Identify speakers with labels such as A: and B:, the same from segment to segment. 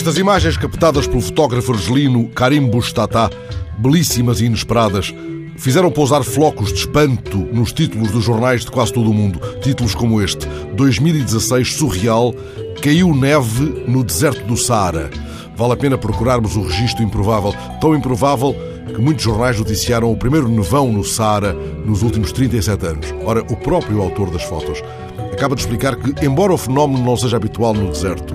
A: Estas imagens captadas pelo fotógrafo argelino Karim Boustatá, belíssimas e inesperadas, fizeram pousar flocos de espanto nos títulos dos jornais de quase todo o mundo. Títulos como este: 2016 surreal, caiu neve no deserto do Saara. Vale a pena procurarmos o registro improvável, tão improvável que muitos jornais noticiaram o primeiro nevão no Saara nos últimos 37 anos. Ora, o próprio autor das fotos acaba de explicar que, embora o fenómeno não seja habitual no deserto,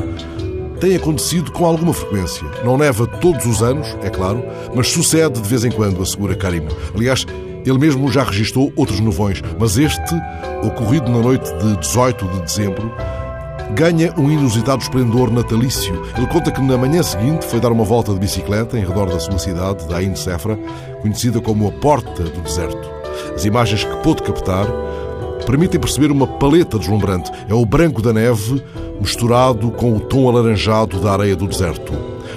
A: tem acontecido com alguma frequência. Não neva todos os anos, é claro, mas sucede de vez em quando, assegura Karim. Aliás, ele mesmo já registrou outros nevões, mas este, ocorrido na noite de 18 de dezembro, ganha um inusitado esplendor natalício. Ele conta que na manhã seguinte foi dar uma volta de bicicleta em redor da sua cidade, da Ain Sefra, conhecida como a Porta do Deserto. As imagens que pôde captar permitem perceber uma paleta deslumbrante. É o branco da neve misturado com o tom alaranjado da areia do deserto.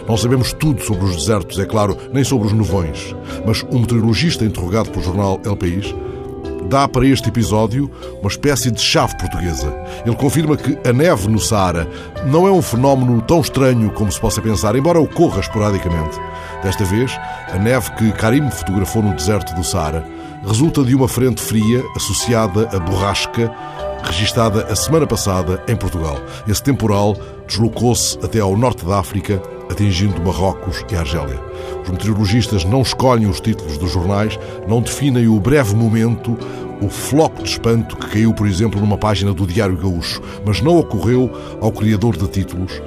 A: Não sabemos tudo sobre os desertos, é claro, nem sobre os nevões, mas um meteorologista interrogado pelo jornal El País dá para este episódio uma espécie de chave portuguesa. Ele confirma que a neve no Saara não é um fenómeno tão estranho como se possa pensar, embora ocorra esporadicamente. Desta vez, a neve que Karim fotografou no deserto do Saara resulta de uma frente fria associada a borrasca registada a semana passada em Portugal. Esse temporal deslocou-se até ao norte da África, atingindo Marrocos e Argélia. Os meteorologistas não escolhem os títulos dos jornais, não definem o breve momento, o floco de espanto que caiu, por exemplo, numa página do Diário Gaúcho, mas não ocorreu ao criador de títulos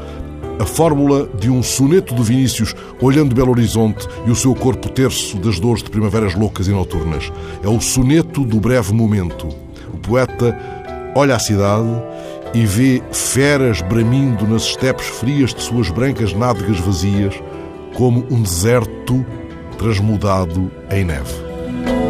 A: a fórmula de um soneto de Vinícius olhando Belo Horizonte e o seu corpo terço das dores de primaveras loucas e noturnas. É o soneto do breve momento. O poeta olha a cidade e vê feras bramindo nas estepes frias de suas brancas nádegas vazias, como um deserto transmudado em neve.